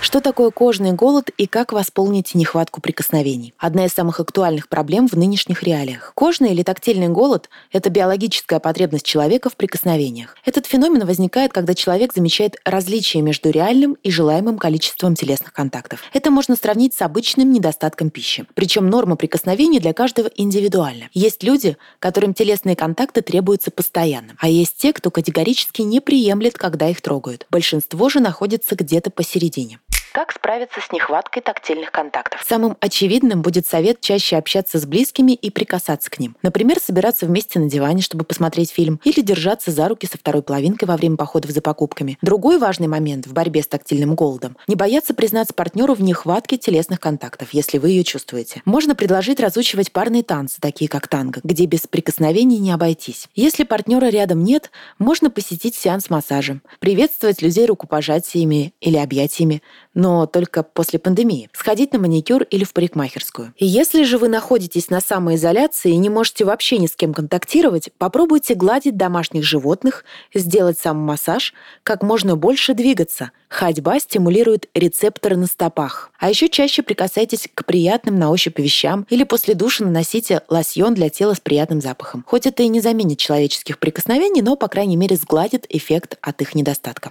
Что такое кожный голод и как восполнить нехватку прикосновений? Одна из самых актуальных проблем в нынешних реалиях. Кожный или тактильный голод – это биологическая потребность человека в прикосновениях. Этот феномен возникает, когда человек замечает различия между реальным и желаемым количеством телесных контактов. Это можно сравнить с обычным недостатком пищи. Причем норма прикосновений для каждого индивидуальна. Есть люди, которым телесные контакты требуются постоянно, а есть те, кто категорически не приемлет, когда их трогают. Большинство же находится где-то посередине. Как справиться с нехваткой тактильных контактов? Самым очевидным будет совет чаще общаться с близкими и прикасаться к ним. Например, собираться вместе на диване, чтобы посмотреть фильм, или держаться за руки со второй половинкой во время походов за покупками. Другой важный момент в борьбе с тактильным голодом – не бояться признаться партнеру в нехватке телесных контактов, если вы ее чувствуете. Можно предложить разучивать парные танцы, такие как танго, где без прикосновений не обойтись. Если партнера рядом нет, можно посетить сеанс массажа, приветствовать людей рукопожатиями или объятиями, но только после пандемии. Сходить на маникюр или в парикмахерскую. И если же вы находитесь на самоизоляции и не можете вообще ни с кем контактировать, попробуйте гладить домашних животных, сделать самомассаж, как можно больше двигаться. Ходьба стимулирует рецепторы на стопах. А еще чаще прикасайтесь к приятным на ощупь вещам или после душа наносите лосьон для тела с приятным запахом. Хоть это и не заменит человеческих прикосновений, но, по крайней мере, сгладит эффект от их недостатка.